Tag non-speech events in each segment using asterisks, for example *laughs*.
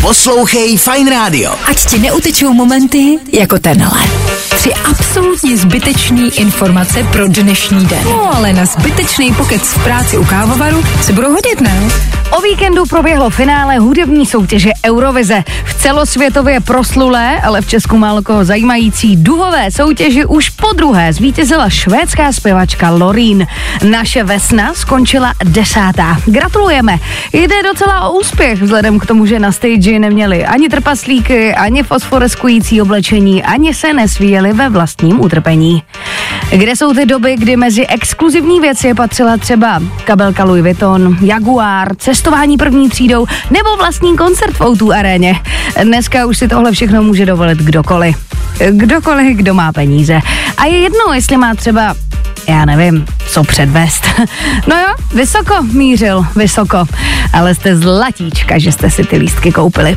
Poslouchej Fine Radio. Ať ti neutečou momenty jako tenhle. Tři absolutně zbytečný informace pro dnešní den. No ale na zbytečný pokec v práci u kávovaru se budou hodit, ne? O víkendu proběhlo finále hudební soutěže Eurovize. V celosvětově proslulé, ale v Česku málo koho zajímající duhové soutěži už po druhé zvítězila švédská zpěvačka Lorín. Naše Vesna skončila desátá. Gratulujeme. Jde docela o úspěch, vzhledem k tomu, že na stage neměli ani trpaslíky, ani fosforeskující oblečení, ani se nesvíjeli ve vlastním utrpení. Kde jsou ty doby, kdy mezi exkluzivní věci patřila třeba kabelka Louis Vuitton, Jaguar, cestování první třídou nebo vlastní koncert v O2 aréně? Dneska už si tohle všechno může dovolit kdokoliv. Kdokoliv, kdo má peníze. A je jedno, jestli má třeba já nevím, co předvést. *laughs* No jo, vysoko mířil, vysoko. Ale jste zlatíčka, že jste si ty lístky koupili.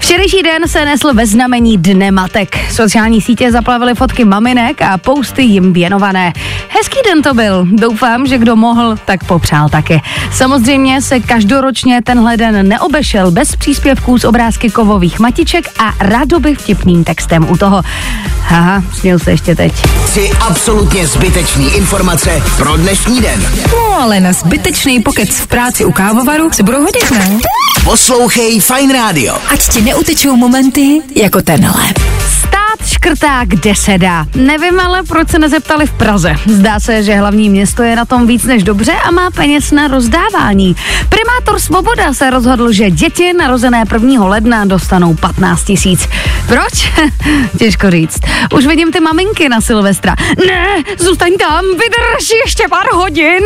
Včerejší den se nesl ve znamení Dne matek. Sociální sítě zaplavily fotky maminek a posty jim věnované. Hezký den to byl. Doufám, že kdo mohl, tak popřál taky. Samozřejmě se každoročně tenhle den neobešel bez příspěvků z obrázky kovových matiček a rádoby vtipným textem u toho. Haha, směl se ještě teď. Tři absolutně zbytečný informace pro dnešní den. No ale na zbytečný pokec v práci u kávovaru se budou hodit, ne? Poslouchej Fine Radio. Ať ti neutečou momenty jako tenhle. Stát škrtá, kde se dá. Nevím ale, proč se nezeptali v Praze. Zdá se, že hlavní město je na tom víc než dobře a má peněz na rozdávání. Primátor Svoboda se rozhodl, že děti narozené 1. ledna dostanou 15 tisíc. Proč? *laughs* Těžko říct. Už vidím ty maminky na Silvestra. Ne, zůstaň tam, vydrž ještě pár hodin.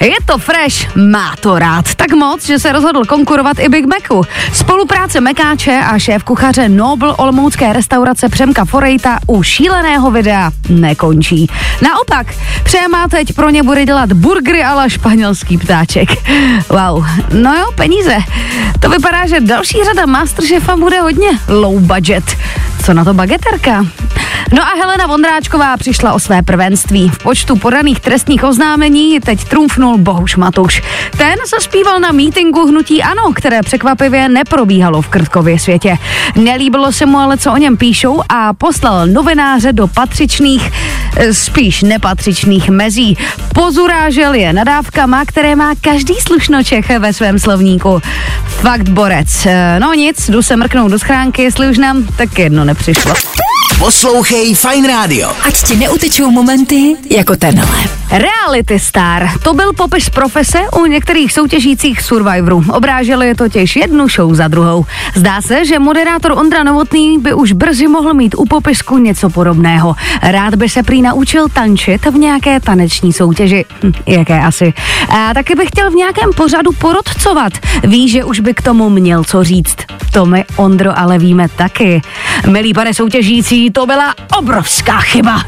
Je to fresh, má to rád. Tak moc, že se rozhodl konkurovat i Big Macu. Spolupráce Mekáče a šéf kuchaře Nobel Olmoucké restaurace Přemka Forejta u šíleného videa nekončí. Naopak, Přema teď pro ně bude dělat burgery ale španělský ptáček. Wow, no jo, peníze. To vypadá, že další řada Masterchefa bude hodně low budget. Co na to bageterka? No a Helena Vondráčková přišla o své prvenství. V počtu podaných trestních oznámení teď trumfnul Bohuš Matuš. Ten se zpíval na mítingu Hnutí Ano, které překvapivě neprobíhalo v Krtkově světě. Nelíbilo se mu ale, co o něm píšou a poslal novináře do patřičných, eh, spíš nepatřičných mezí. Pozurážel je nadávkama, které má každý slušnočech ve svém slovníku. Fakt borec. Eh, No nic, jdu se mrknout do schránky, jestli už nám tak jedno nepřišlo. Poslouchej Fine Radio. Ať ti neutečou momenty jako tenhle. Reality star. To byl popis profese u některých soutěžících Survivorů. Obráželi totiž jednu show za druhou. Zdá se, že moderátor Ondra Novotný by už brzy mohl mít u popisku něco podobného. Rád by se prý naučil tančit v nějaké taneční soutěži. Hm, jaké asi. A taky by chtěl v nějakém pořadu porodcovat. Ví, že už by k tomu měl co říct. To my, Ondro, ale víme taky. Milí pane soutěžící, to byla obrovská chyba.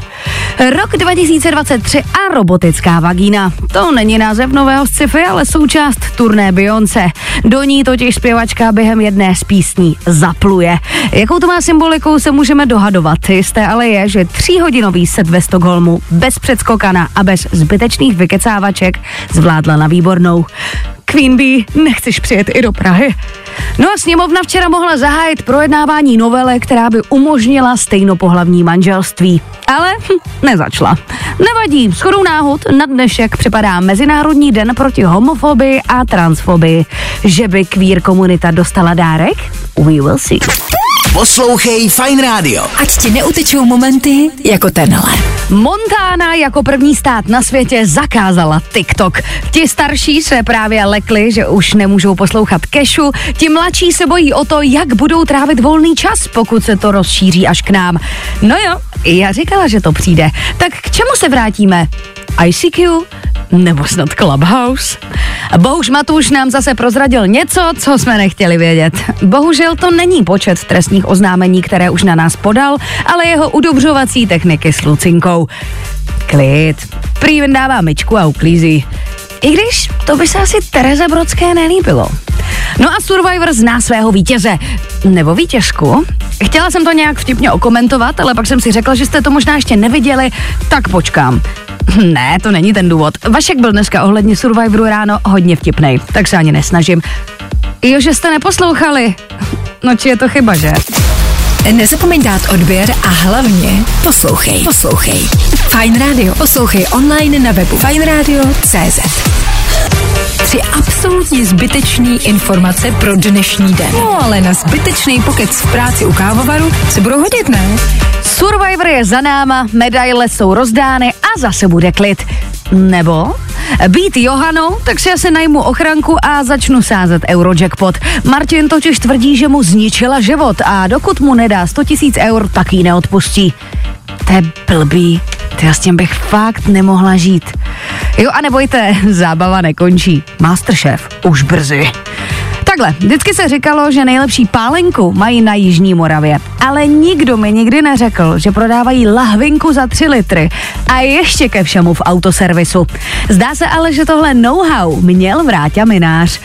Rok 2023 a robotická vagína. To není název nového sci-fi, ale součást turné Beyoncé. Do ní totiž zpěvačka během jedné z písní zapluje. Jakou to má symbolikou se můžeme dohadovat. Jisté ale je, že tříhodinový set ve Stockholmu bez předskokana a bez zbytečných vykecávaček zvládla na výbornou. Queen Bee, nechceš přijet i do Prahy? No a sněmovna včera mohla zahájit projednávání novele, která by umožnila stejnopohlavní manželství. Ale hm, nezačla. Nevadí, shodou náhod na dnešek připadá Mezinárodní den proti homofobii a transfobii. Že by queer komunita dostala dárek? We will see. Poslouchej Fine Radio. Ať ti neutečou momenty jako tenhle. Montana jako první stát na světě zakázala TikTok. Ti starší se právě lekli, že už nemůžou poslouchat kešu, ti mladší se bojí o to, jak budou trávit volný čas, pokud se to rozšíří až k nám. No jo, já říkala, že to přijde. Tak k čemu se vrátíme? ICQ? Nebo snad Clubhouse? Bohuž Matuš nám zase prozradil něco, co jsme nechtěli vědět. Bohužel to není počet trestních oznámení, které už na nás podal, ale jeho udobřovací techniky s Lucinkou. Klid. Prý dává myčku a uklízí. I když to by se asi Tereze Brodské nelíbilo. No a Survivor zná svého vítěze. Nebo vítězku. Chtěla jsem to nějak vtipně okomentovat, ale pak jsem si řekla, že jste to možná ještě neviděli, tak počkám. *clears throat* Ne, to není ten důvod. Vašek byl dneska ohledně Survivoru ráno hodně vtipnej, tak se ani nesnažím. Jo, že jste neposlouchali. No či je to chyba, že? Nezapomeň dát odběr a hlavně poslouchej. Poslouchej. Fine Radio. Poslouchej online na webu fineradio.cz Tři absolutně zbytečný informace pro dnešní den. No ale na zbytečný pokec v práci u kávovaru se budou hodit, ne? Survivor je za náma, medaile jsou rozdány a zase bude klid. Nebo být Johanou, tak si asi najmu ochranku a začnu sázet Eurojackpot. Martin totiž tvrdí, že mu zničila život a dokud mu nedá 100 tisíc eur, tak ji neodpustí. To je blbý. Ty s tím bych fakt nemohla žít. Jo a nebojte, *laughs* zábava nekončí. Masterchef už brzy. Takhle, vždycky se říkalo, že nejlepší pálenku mají na Jižní Moravě, ale nikdo mi nikdy neřekl, že prodávají lahvinku za 3 litry a ještě ke všemu v autoservisu. Zdá se ale, že tohle know-how měl Vráťa Minář.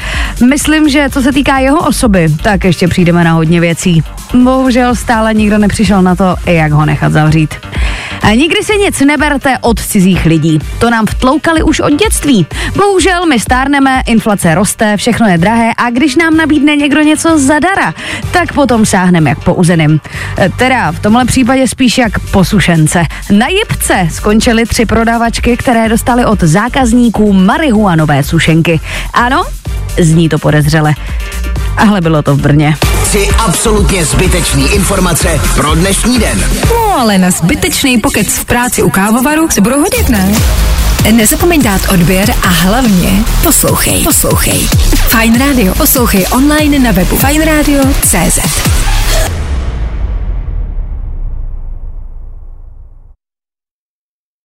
Myslím, že co se týká jeho osoby, tak ještě přijdeme na hodně věcí. Bohužel stále nikdo nepřišel na to, jak ho nechat zavřít. A nikdy si nic neberte od cizích lidí. To nám vtloukali už od dětství. Bohužel my stárneme, inflace roste, všechno je drahé a když nám nabídne někdo něco zadara, tak potom sáhneme jak po uzeným. E, teda v tomhle případě spíš jak posušence. Na Jipce skončily tři prodavačky, které dostaly od zákazníků marihuanové sušenky. Ano, zní to podezřele. Ale bylo to v Brně. Tři absolutně zbytečný informace pro dnešní den. No ale na zbytečný pokec v práci u kávovaru se budou hodit, ne? Nezapomeň dát odběr a hlavně poslouchej. Poslouchej. Fine Radio. Poslouchej online na webu fineradio.cz